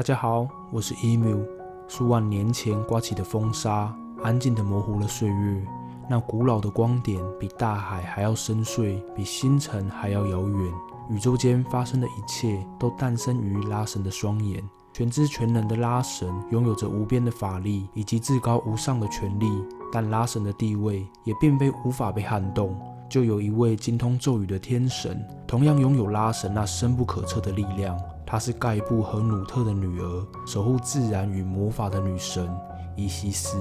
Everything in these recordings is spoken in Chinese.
大家好，我是 emu。数万年前刮起的风沙，安静地模糊了岁月。那古老的光点，比大海还要深邃，比星辰还要遥远。宇宙间发生的一切，都诞生于拉神的双眼。全知全能的拉神，拥有着无边的法力以及至高无上的权力。但拉神的地位，也并非无法被撼动。就有一位精通咒语的天神，同样拥有拉神那深不可测的力量。她是盖布和努特的女儿，守护自然与魔法的女神伊西斯。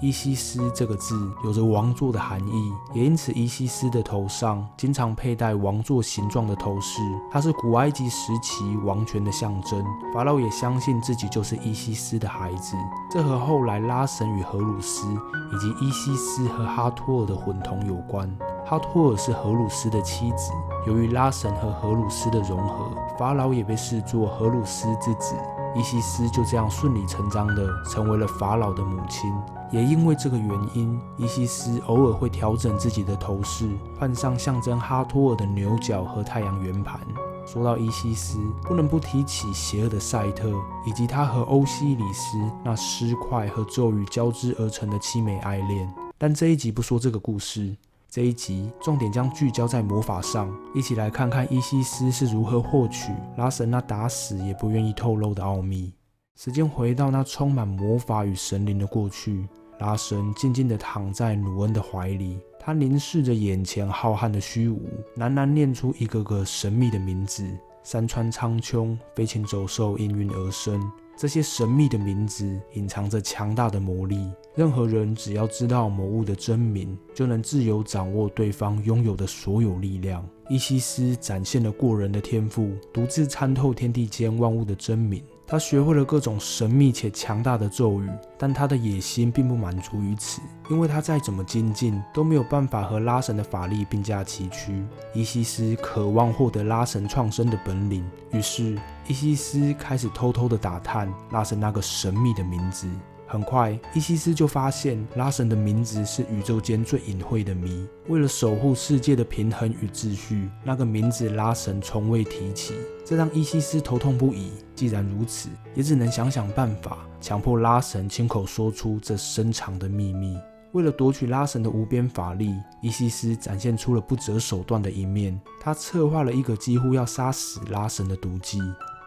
伊西斯这个字有着王座的含义，也因此伊西斯的头上经常佩戴王座形状的头饰。它是古埃及时期王权的象征。法老也相信自己就是伊西斯的孩子，这和后来拉神与荷鲁斯以及伊西斯和哈托尔的混同有关。哈托尔是荷鲁斯的妻子。由于拉神和荷鲁斯的融合，法老也被视作荷鲁斯之子。伊西斯就这样顺理成章地成为了法老的母亲。也因为这个原因，伊西斯偶尔会调整自己的头饰，换上象征哈托尔的牛角和太阳圆盘。说到伊西斯，不能不提起邪恶的赛特，以及他和欧西里斯那尸块和咒语交织而成的凄美爱恋。但这一集不说这个故事。这一集重点将聚焦在魔法上，一起来看看伊西斯是如何获取拉神那打死也不愿意透露的奥秘。时间回到那充满魔法与神灵的过去，拉神静静地躺在努恩的怀里，他凝视着眼前浩瀚的虚无，喃喃念出一个个神秘的名字：山川苍穹，飞禽走兽应运而生。这些神秘的名字隐藏着强大的魔力，任何人只要知道魔物的真名，就能自由掌握对方拥有的所有力量。伊西斯展现了过人的天赋，独自参透天地间万物的真名。他学会了各种神秘且强大的咒语，但他的野心并不满足于此，因为他再怎么精进都没有办法和拉神的法力并驾齐驱。伊西斯渴望获得拉神创生的本领，于是伊西斯开始偷偷的打探拉神那个神秘的名字。很快，伊西斯就发现拉神的名字是宇宙间最隐晦的谜。为了守护世界的平衡与秩序，那个名字拉神从未提起，这让伊西斯头痛不已。既然如此，也只能想想办法，强迫拉神亲口说出这深藏的秘密。为了夺取拉神的无边法力，伊西斯展现出了不择手段的一面。他策划了一个几乎要杀死拉神的毒计。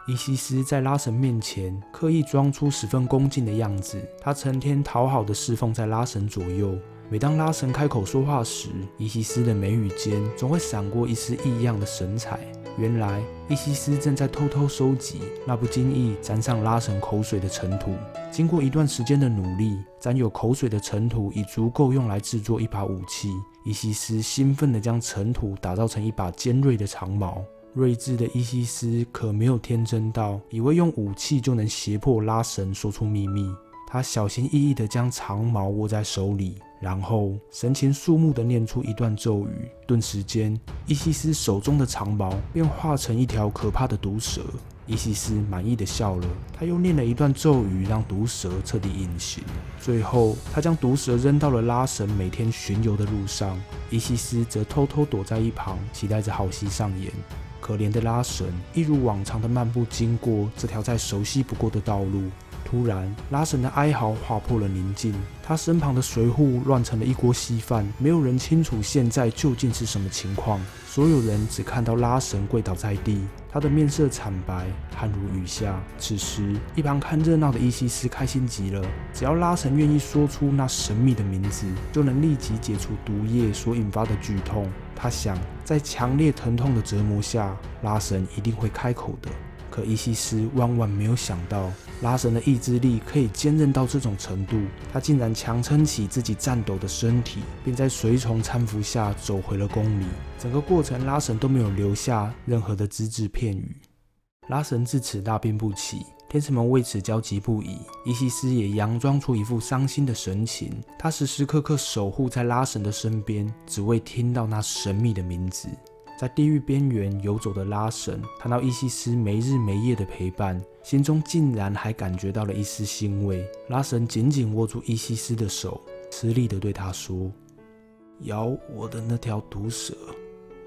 伊西斯在拉神面前刻意装出十分恭敬的样子，他成天讨好的侍奉在拉神左右。每当拉神开口说话时，伊西斯的眉宇间总会闪过一丝异样的神采。原来，伊西斯正在偷偷收集那不经意沾上拉神口水的尘土。经过一段时间的努力，沾有口水的尘土已足够用来制作一把武器。伊西斯兴奋地将尘土打造成一把尖锐的长矛。睿智的伊西斯可没有天真到以为用武器就能胁迫拉神说出秘密。他小心翼翼地将长矛握在手里，然后神情肃穆地念出一段咒语。顿时间，伊西斯手中的长矛便化成一条可怕的毒蛇。伊西斯满意的笑了，他又念了一段咒语，让毒蛇彻底隐形。最后，他将毒蛇扔到了拉神每天巡游的路上。伊西斯则偷偷躲在一旁，期待着好戏上演。可怜的拉神一如往常的漫步经过这条再熟悉不过的道路，突然，拉神的哀嚎划破了宁静。他身旁的随护乱成了一锅稀饭，没有人清楚现在究竟是什么情况。所有人只看到拉神跪倒在地，他的面色惨白，汗如雨下。此时，一旁看热闹的伊西斯开心极了，只要拉神愿意说出那神秘的名字，就能立即解除毒液所引发的剧痛。他想，在强烈疼痛的折磨下，拉神一定会开口的。可伊西斯万万没有想到，拉神的意志力可以坚韧到这种程度。他竟然强撑起自己颤抖的身体，并在随从搀扶下走回了宫里。整个过程，拉神都没有留下任何的只字片语。拉神自此大病不起。天使们为此焦急不已，伊西斯也佯装出一副伤心的神情。他时时刻刻守护在拉神的身边，只为听到那神秘的名字。在地狱边缘游走的拉神，看到伊西斯没日没夜的陪伴，心中竟然还感觉到了一丝欣慰。拉神紧紧握住伊西斯的手，吃力地对他说：“咬我的那条毒蛇，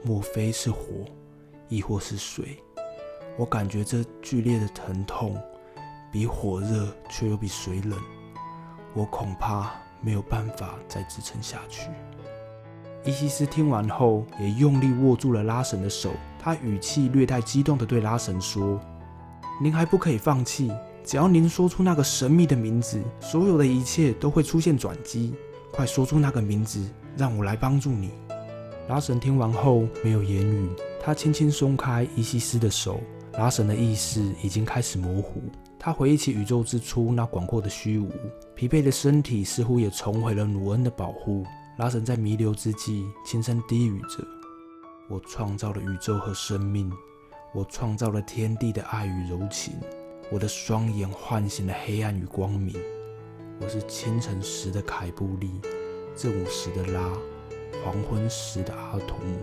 莫非是火，亦或是水？我感觉这剧烈的疼痛。”比火热，却又比水冷。我恐怕没有办法再支撑下去。伊西斯听完后，也用力握住了拉神的手。他语气略带激动地对拉神说：“您还不可以放弃，只要您说出那个神秘的名字，所有的一切都会出现转机。快说出那个名字，让我来帮助你。”拉神听完后没有言语，他轻轻松开伊西斯的手。拉神的意识已经开始模糊，他回忆起宇宙之初那广阔的虚无，疲惫的身体似乎也重回了努恩的保护。拉神在弥留之际轻声低语着：“我创造了宇宙和生命，我创造了天地的爱与柔情，我的双眼唤醒了黑暗与光明。我是清晨时的凯布利，正午时的拉，黄昏时的阿图姆。”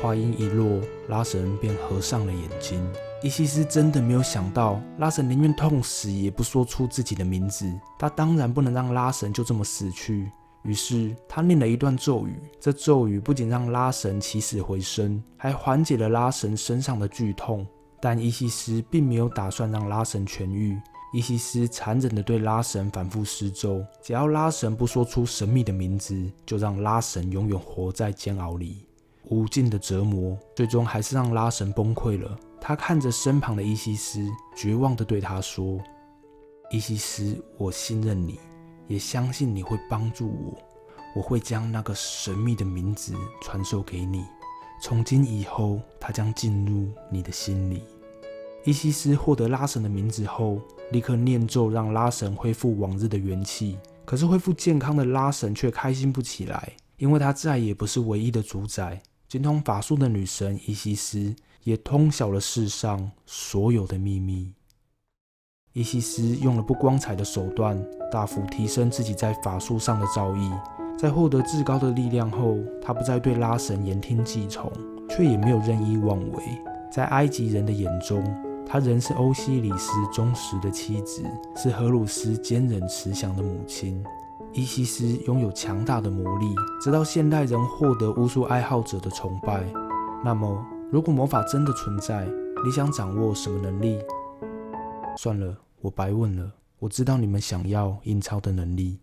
话音一落，拉神便合上了眼睛。伊西斯真的没有想到，拉神宁愿痛死也不说出自己的名字。他当然不能让拉神就这么死去。于是他念了一段咒语，这咒语不仅让拉神起死回生，还缓解了拉神身上的剧痛。但伊西斯并没有打算让拉神痊愈。伊西斯残忍地对拉神反复施咒，只要拉神不说出神秘的名字，就让拉神永远活在煎熬里。无尽的折磨，最终还是让拉神崩溃了。他看着身旁的伊西斯，绝望地对他说：“伊西斯，我信任你，也相信你会帮助我。我会将那个神秘的名字传授给你。从今以后，它将进入你的心里。”伊西斯获得拉神的名字后，立刻念咒，让拉神恢复往日的元气。可是，恢复健康的拉神却开心不起来，因为他再也不是唯一的主宰。精通法术的女神伊西斯也通晓了世上所有的秘密。伊西斯用了不光彩的手段，大幅提升自己在法术上的造诣。在获得至高的力量后，他不再对拉神言听计从，却也没有任意妄为。在埃及人的眼中，他仍是欧西里斯忠实的妻子，是荷鲁斯坚忍慈祥的母亲。伊西斯拥有强大的魔力，直到现代人获得巫术爱好者的崇拜。那么，如果魔法真的存在，你想掌握什么能力？算了，我白问了。我知道你们想要印钞的能力。